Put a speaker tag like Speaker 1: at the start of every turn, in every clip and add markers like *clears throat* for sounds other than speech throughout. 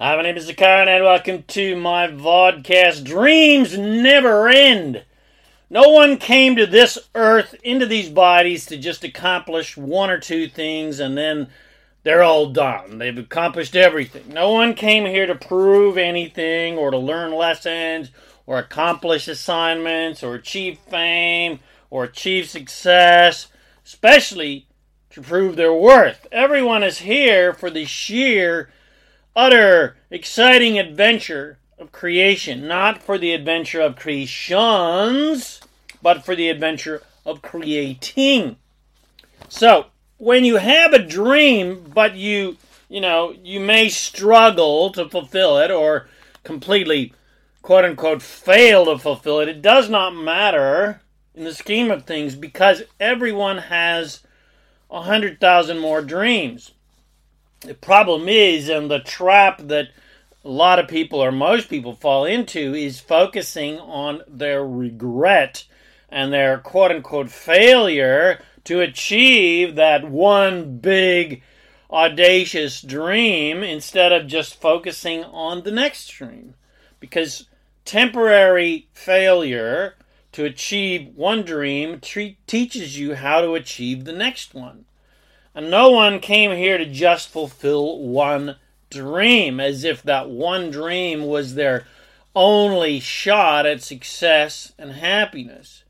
Speaker 1: Hi, my name is Zakairan, and welcome to my vodcast. Dreams never end. No one came to this earth into these bodies to just accomplish one or two things and then they're all done. They've accomplished everything. No one came here to prove anything or to learn lessons or accomplish assignments or achieve fame or achieve success, especially to prove their worth. Everyone is here for the sheer utter, exciting adventure of creation, not for the adventure of creations, but for the adventure of creating. So, when you have a dream, but you, you know, you may struggle to fulfill it or completely, quote unquote, fail to fulfill it, it does not matter in the scheme of things because everyone has a hundred thousand more dreams. The problem is, and the trap that a lot of people or most people fall into is focusing on their regret and their quote unquote failure to achieve that one big audacious dream instead of just focusing on the next dream. Because temporary failure to achieve one dream teaches you how to achieve the next one. And no one came here to just fulfill one dream, as if that one dream was their only shot at success and happiness.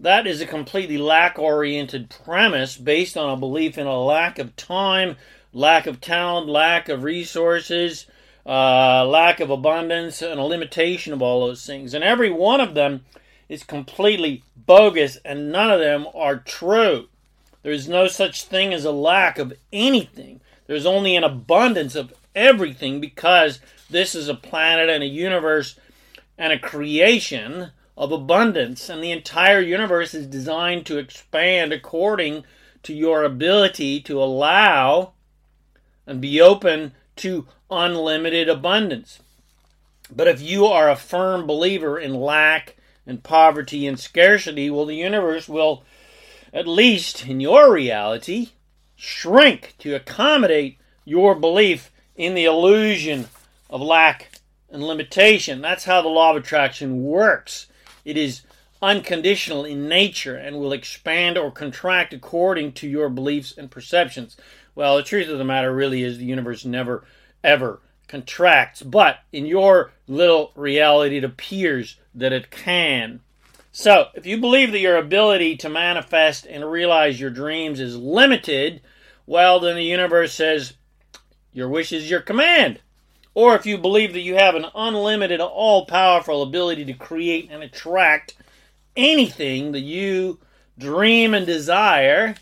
Speaker 1: That is a completely lack oriented premise based on a belief in a lack of time, lack of talent, lack of resources, uh, lack of abundance, and a limitation of all those things. And every one of them is completely bogus, and none of them are true. There is no such thing as a lack of anything. There's only an abundance of everything because this is a planet and a universe and a creation of abundance. And the entire universe is designed to expand according to your ability to allow and be open to unlimited abundance. But if you are a firm believer in lack and poverty and scarcity, well, the universe will at least in your reality, shrink to accommodate your belief in the illusion of lack and limitation. That's how the law of attraction works. It is unconditional in nature and will expand or contract according to your beliefs and perceptions. Well, the truth of the matter really is the universe never, ever contracts, but in your little reality, it appears that it can. So, if you believe that your ability to manifest and realize your dreams is limited, well, then the universe says, Your wish is your command. Or if you believe that you have an unlimited, all powerful ability to create and attract anything that you dream and desire,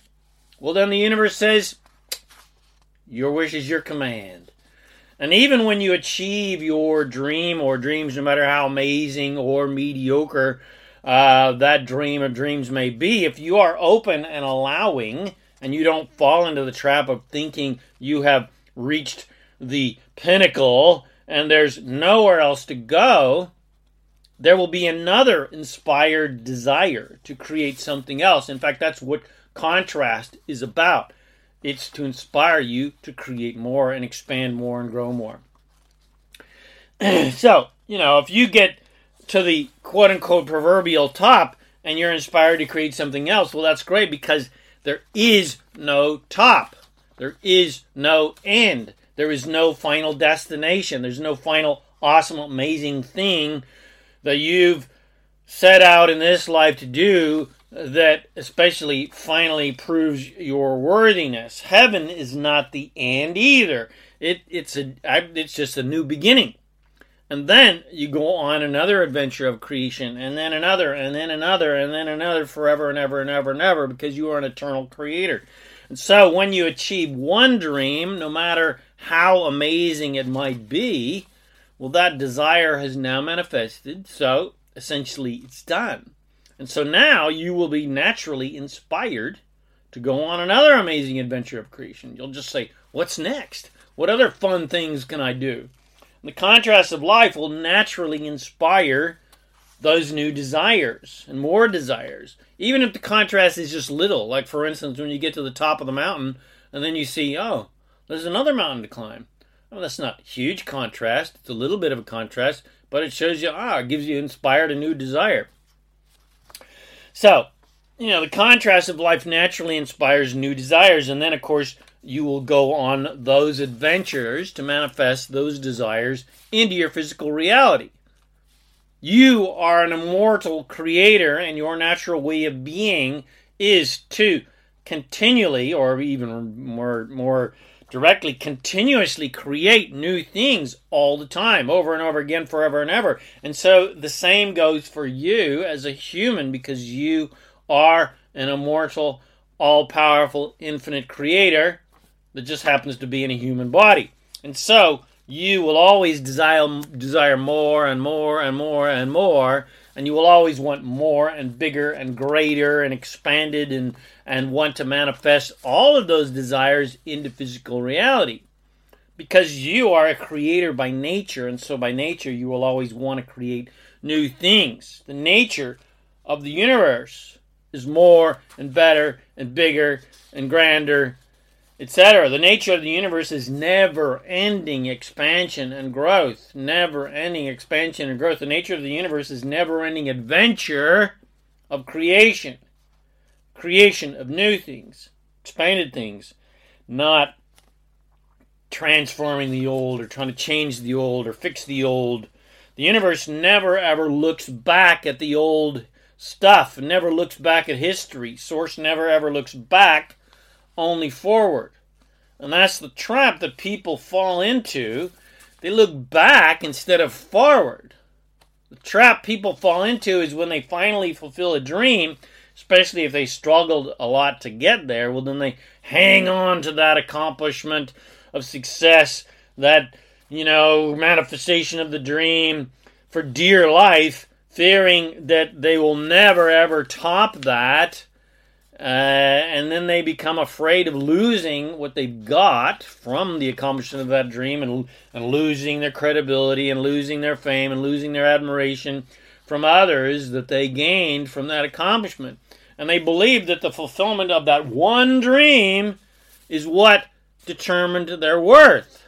Speaker 1: well, then the universe says, Your wish is your command. And even when you achieve your dream or dreams, no matter how amazing or mediocre, uh, that dream or dreams may be, if you are open and allowing, and you don't fall into the trap of thinking you have reached the pinnacle and there's nowhere else to go, there will be another inspired desire to create something else. In fact, that's what contrast is about. It's to inspire you to create more and expand more and grow more. *clears throat* so, you know, if you get to the quote unquote proverbial top and you're inspired to create something else, well, that's great because there is no top. There is no end. There is no final destination. There's no final awesome, amazing thing that you've set out in this life to do that especially finally proves your worthiness. Heaven is not the end either. It, it's a it's just a new beginning. And then you go on another adventure of creation, and then another, and then another, and then another forever and ever and ever and ever because you are an eternal creator. And so when you achieve one dream, no matter how amazing it might be, well, that desire has now manifested. So essentially, it's done. And so now you will be naturally inspired to go on another amazing adventure of creation. You'll just say, What's next? What other fun things can I do? The contrast of life will naturally inspire those new desires and more desires. Even if the contrast is just little, like for instance, when you get to the top of the mountain and then you see, oh, there's another mountain to climb. Well, that's not huge contrast. It's a little bit of a contrast, but it shows you, ah, it gives you inspired a new desire. So, you know, the contrast of life naturally inspires new desires, and then, of course, you will go on those adventures to manifest those desires into your physical reality. You are an immortal creator, and your natural way of being is to continually, or even more, more directly, continuously create new things all the time, over and over again, forever and ever. And so the same goes for you as a human because you are an immortal, all powerful, infinite creator that just happens to be in a human body. And so you will always desire desire more and more and more and more and you will always want more and bigger and greater and expanded and and want to manifest all of those desires into physical reality because you are a creator by nature and so by nature you will always want to create new things the nature of the universe is more and better and bigger and grander etc. The nature of the universe is never ending expansion and growth. Never ending expansion and growth. The nature of the universe is never ending adventure of creation. Creation of new things, expanded things, not transforming the old or trying to change the old or fix the old. The universe never ever looks back at the old stuff, never looks back at history. Source never ever looks back only forward. And that's the trap that people fall into. They look back instead of forward. The trap people fall into is when they finally fulfill a dream, especially if they struggled a lot to get there, well, then they hang on to that accomplishment of success, that, you know, manifestation of the dream for dear life, fearing that they will never ever top that uh, and then they become afraid of losing what they've got from the accomplishment of that dream and, and losing their credibility and losing their fame and losing their admiration from others that they gained from that accomplishment. And they believe that the fulfillment of that one dream is what determined their worth.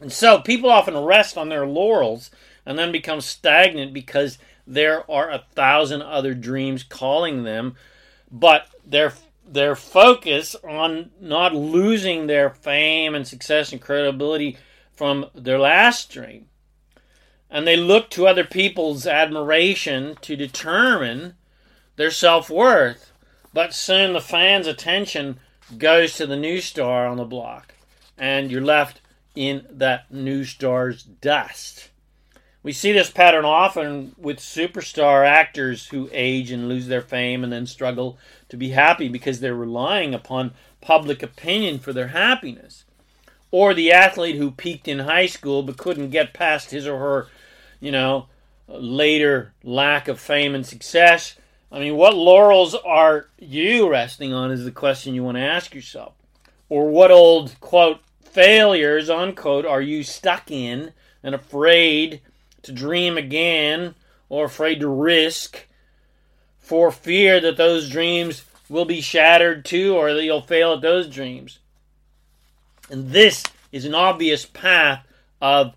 Speaker 1: And so people often rest on their laurels and then become stagnant because there are a thousand other dreams calling them but their their focus on not losing their fame and success and credibility from their last dream. And they look to other people's admiration to determine their self worth. But soon the fans' attention goes to the new star on the block, and you're left in that new star's dust. We see this pattern often with superstar actors who age and lose their fame and then struggle to be happy because they're relying upon public opinion for their happiness. Or the athlete who peaked in high school but couldn't get past his or her, you know, later lack of fame and success. I mean, what laurels are you resting on is the question you want to ask yourself. Or what old, quote, failures, unquote, are you stuck in and afraid to dream again or afraid to risk for fear that those dreams will be shattered too or that you'll fail at those dreams. And this is an obvious path of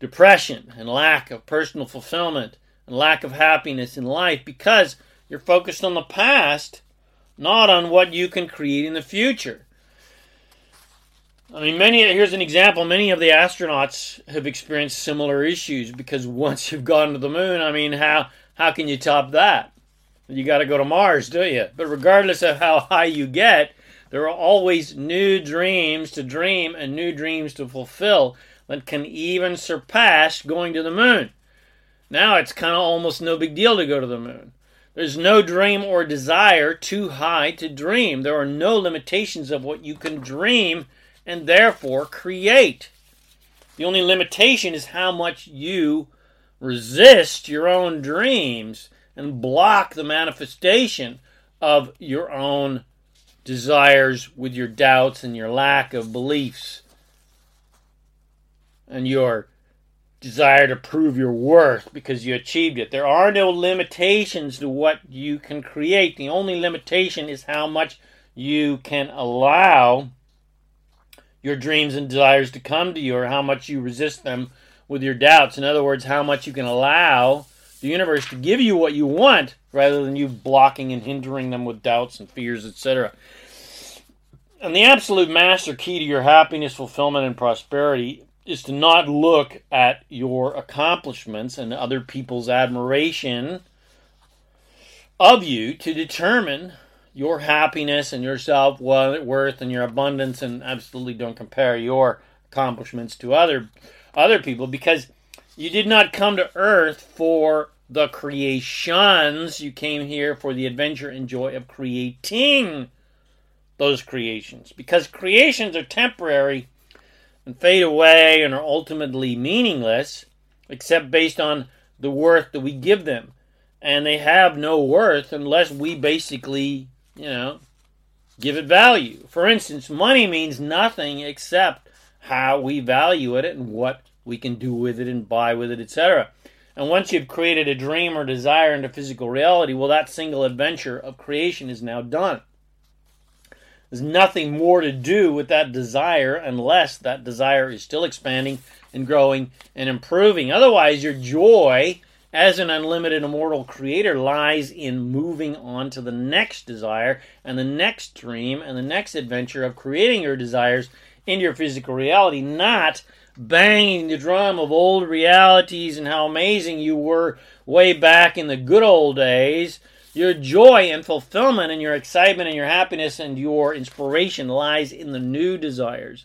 Speaker 1: depression and lack of personal fulfillment and lack of happiness in life because you're focused on the past, not on what you can create in the future. I mean, many. Here's an example. Many of the astronauts have experienced similar issues because once you've gone to the moon, I mean, how how can you top that? You got to go to Mars, do you? But regardless of how high you get, there are always new dreams to dream and new dreams to fulfill that can even surpass going to the moon. Now it's kind of almost no big deal to go to the moon. There's no dream or desire too high to dream. There are no limitations of what you can dream and therefore create. The only limitation is how much you resist your own dreams and block the manifestation of your own desires with your doubts and your lack of beliefs and your desire to prove your worth because you achieved it. There are no limitations to what you can create. The only limitation is how much you can allow your dreams and desires to come to you or how much you resist them with your doubts. In other words, how much you can allow the universe to give you what you want rather than you blocking and hindering them with doubts and fears, etc. And the absolute master key to your happiness, fulfillment, and prosperity is to not look at your accomplishments and other people's admiration of you to determine your happiness and your self worth and your abundance, and absolutely don't compare your accomplishments to other other people because you did not come to earth for the creations. You came here for the adventure and joy of creating those creations. Because creations are temporary and fade away and are ultimately meaningless, except based on the worth that we give them. And they have no worth unless we basically, you know, give it value. For instance, money means nothing except how we value it and what we can do with it and buy with it, etc. And once you've created a dream or desire into physical reality, well, that single adventure of creation is now done. There's nothing more to do with that desire unless that desire is still expanding and growing and improving. Otherwise, your joy as an unlimited immortal creator lies in moving on to the next desire and the next dream and the next adventure of creating your desires into your physical reality, not banging the drum of old realities and how amazing you were way back in the good old days your joy and fulfillment and your excitement and your happiness and your inspiration lies in the new desires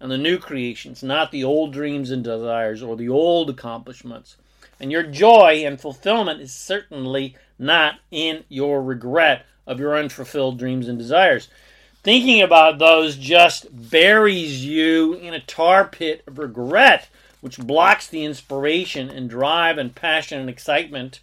Speaker 1: and the new creations, not the old dreams and desires or the old accomplishments. And your joy and fulfillment is certainly not in your regret of your unfulfilled dreams and desires. Thinking about those just buries you in a tar pit of regret, which blocks the inspiration and drive and passion and excitement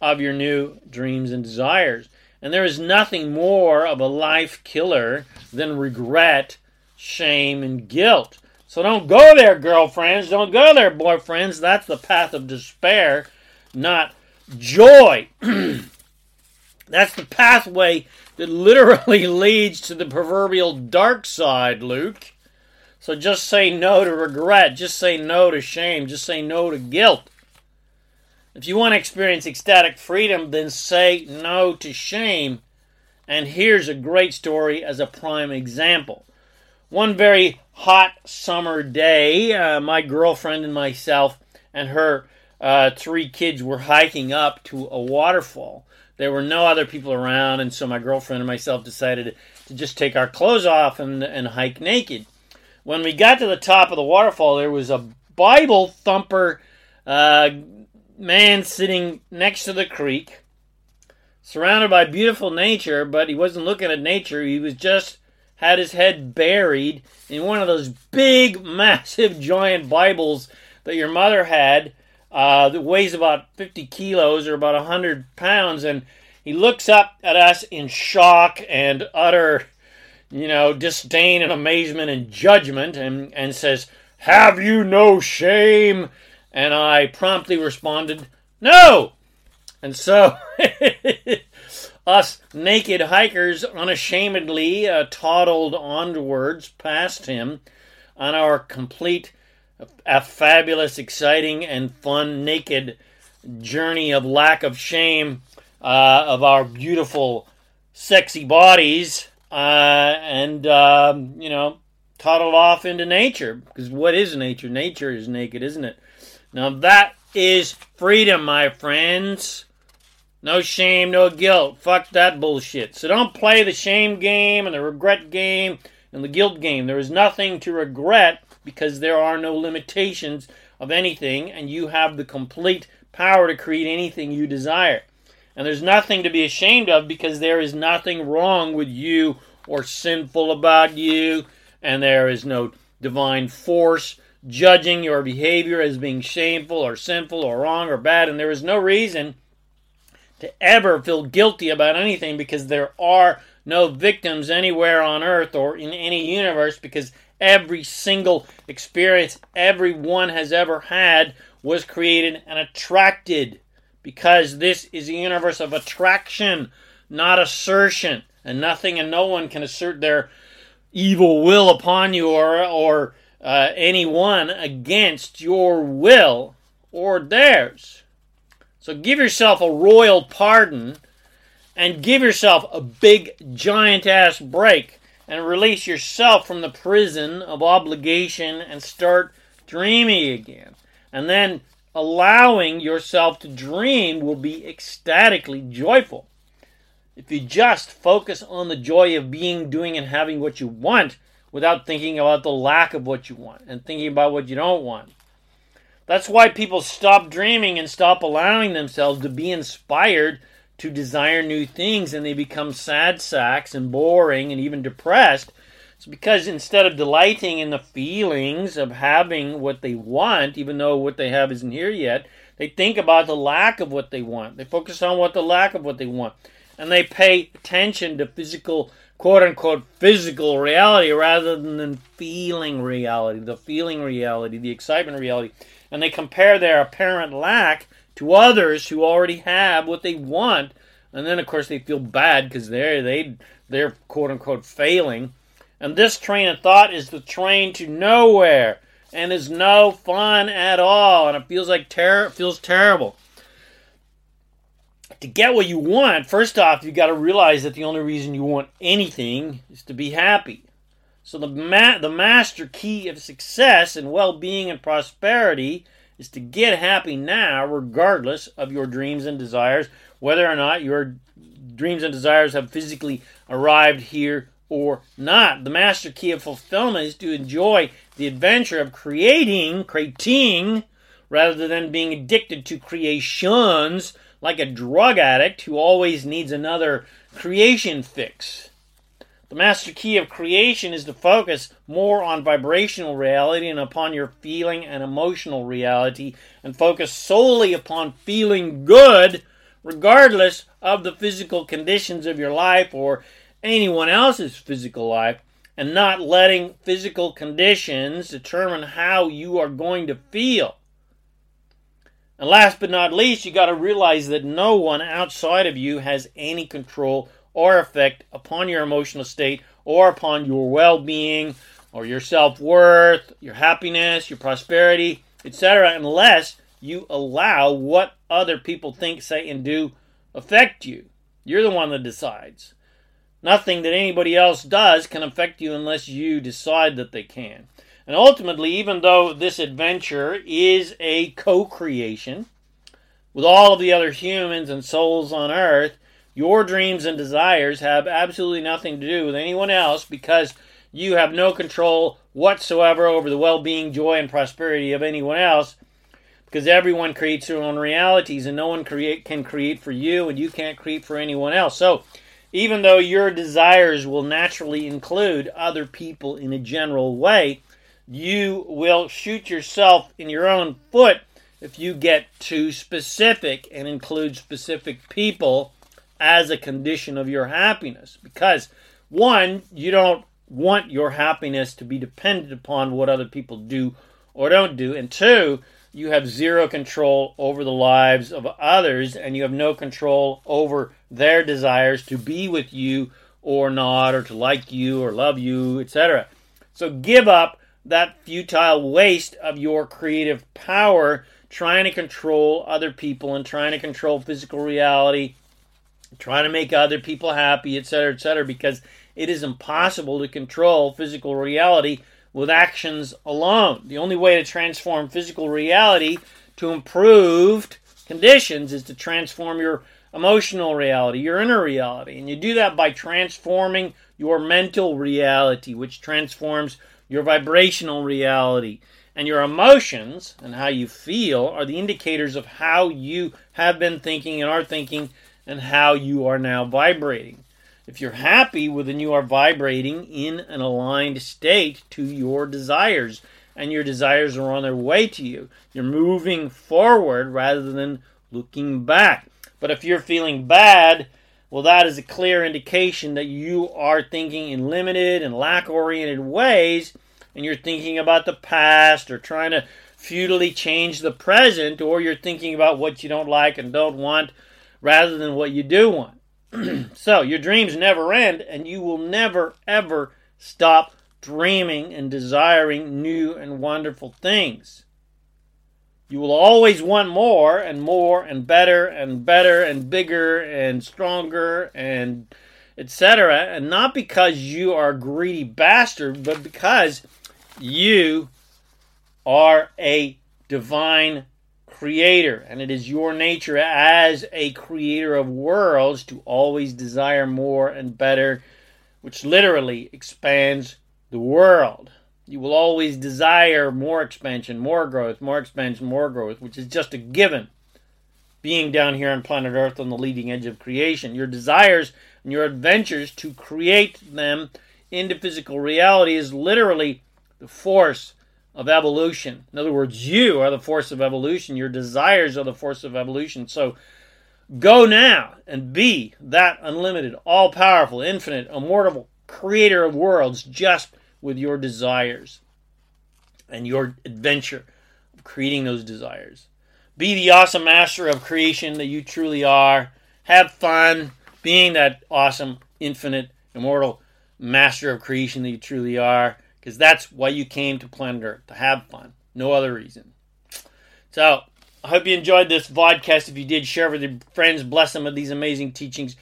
Speaker 1: of your new dreams and desires. And there is nothing more of a life killer than regret, shame, and guilt. So don't go there, girlfriends. Don't go there, boyfriends. That's the path of despair, not joy. *clears throat* That's the pathway that literally *laughs* leads to the proverbial dark side, Luke. So just say no to regret. Just say no to shame. Just say no to guilt. If you want to experience ecstatic freedom, then say no to shame. And here's a great story as a prime example. One very hot summer day, uh, my girlfriend and myself and her uh, three kids were hiking up to a waterfall. There were no other people around, and so my girlfriend and myself decided to just take our clothes off and, and hike naked. When we got to the top of the waterfall, there was a Bible thumper uh, man sitting next to the creek, surrounded by beautiful nature, but he wasn't looking at nature. He was just had his head buried in one of those big, *laughs* massive, giant Bibles that your mother had uh, that weighs about 50 kilos or about 100 pounds. And he looks up at us in shock and utter, you know, disdain and amazement and judgment and, and says, Have you no shame? And I promptly responded, No! And so, *laughs* us naked hikers unashamedly uh, toddled onwards past him on our complete, a fabulous, exciting, and fun naked journey of lack of shame uh, of our beautiful, sexy bodies, uh, and um, you know, toddled off into nature. Because what is nature? Nature is naked, isn't it? Now that is freedom, my friends. No shame, no guilt. Fuck that bullshit. So don't play the shame game and the regret game and the guilt game. There is nothing to regret because there are no limitations of anything, and you have the complete power to create anything you desire. And there's nothing to be ashamed of because there is nothing wrong with you or sinful about you, and there is no divine force judging your behavior as being shameful or sinful or wrong or bad, and there is no reason to ever feel guilty about anything because there are no victims anywhere on earth or in any universe because every single experience everyone has ever had was created and attracted because this is a universe of attraction, not assertion. And nothing and no one can assert their evil will upon you or, or uh, anyone against your will or theirs. So give yourself a royal pardon and give yourself a big, giant ass break and release yourself from the prison of obligation and start dreaming again. And then allowing yourself to dream will be ecstatically joyful. If you just focus on the joy of being, doing, and having what you want without thinking about the lack of what you want and thinking about what you don't want. That's why people stop dreaming and stop allowing themselves to be inspired to desire new things and they become sad sacks and boring and even depressed. It's because instead of delighting in the feelings of having what they want, even though what they have isn't here yet, they think about the lack of what they want. They focus on what the lack of what they want. And they pay attention to physical, quote unquote, physical reality rather than feeling reality, the feeling reality, the excitement reality. And they compare their apparent lack to others who already have what they want, and then of course they feel bad because they're they they're quote unquote failing. And this train of thought is the train to nowhere and is no fun at all, and it feels like ter- it feels terrible. To get what you want, first off, you got to realize that the only reason you want anything is to be happy. So the ma- the master key of success and well-being and prosperity is to get happy now, regardless of your dreams and desires, whether or not your dreams and desires have physically arrived here or not. The master key of fulfillment is to enjoy the adventure of creating, creating, rather than being addicted to creations like a drug addict who always needs another creation fix. The master key of creation is to focus more on vibrational reality and upon your feeling and emotional reality, and focus solely upon feeling good, regardless of the physical conditions of your life or anyone else's physical life, and not letting physical conditions determine how you are going to feel. And last but not least, you got to realize that no one outside of you has any control or effect upon your emotional state or upon your well being or your self worth, your happiness, your prosperity, etc., unless you allow what other people think, say, and do affect you. You're the one that decides. Nothing that anybody else does can affect you unless you decide that they can. And ultimately, even though this adventure is a co creation with all of the other humans and souls on earth, your dreams and desires have absolutely nothing to do with anyone else because you have no control whatsoever over the well being, joy, and prosperity of anyone else because everyone creates their own realities and no one create, can create for you and you can't create for anyone else. So, even though your desires will naturally include other people in a general way, you will shoot yourself in your own foot if you get too specific and include specific people as a condition of your happiness. Because, one, you don't want your happiness to be dependent upon what other people do or don't do. And two, you have zero control over the lives of others and you have no control over their desires to be with you or not, or to like you or love you, etc. So give up that futile waste of your creative power trying to control other people and trying to control physical reality trying to make other people happy, etc., etc., because it is impossible to control physical reality with actions alone. The only way to transform physical reality to improved conditions is to transform your emotional reality, your inner reality. And you do that by transforming your mental reality, which transforms your vibrational reality. And your emotions and how you feel are the indicators of how you have been thinking and are thinking and how you are now vibrating. If you're happy, well, then you are vibrating in an aligned state to your desires, and your desires are on their way to you. You're moving forward rather than looking back. But if you're feeling bad, well, that is a clear indication that you are thinking in limited and lack oriented ways, and you're thinking about the past or trying to futilely change the present, or you're thinking about what you don't like and don't want rather than what you do want. *clears throat* so your dreams never end, and you will never, ever stop dreaming and desiring new and wonderful things. You will always want more and more and better and better and bigger and stronger and etc. And not because you are a greedy bastard, but because you are a divine creator. And it is your nature as a creator of worlds to always desire more and better, which literally expands the world. You will always desire more expansion, more growth, more expansion, more growth, which is just a given. Being down here on planet Earth on the leading edge of creation, your desires and your adventures to create them into physical reality is literally the force of evolution. In other words, you are the force of evolution. Your desires are the force of evolution. So go now and be that unlimited, all powerful, infinite, immortal creator of worlds just with your desires and your adventure of creating those desires. Be the awesome master of creation that you truly are. Have fun being that awesome, infinite, immortal master of creation that you truly are, because that's why you came to planet Earth, to have fun. No other reason. So, I hope you enjoyed this vodcast. If you did, share with your friends, bless them with these amazing teachings.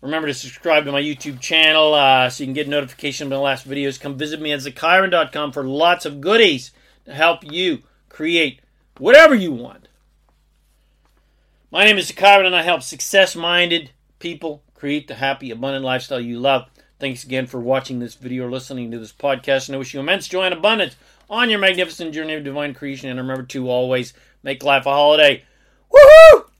Speaker 1: Remember to subscribe to my YouTube channel uh, so you can get notification of my last videos. Come visit me at zakairan.com for lots of goodies to help you create whatever you want. My name is Zakairan and I help success minded people create the happy, abundant lifestyle you love. Thanks again for watching this video or listening to this podcast. And I wish you immense joy and abundance on your magnificent journey of divine creation. And remember to always make life a holiday. Woohoo!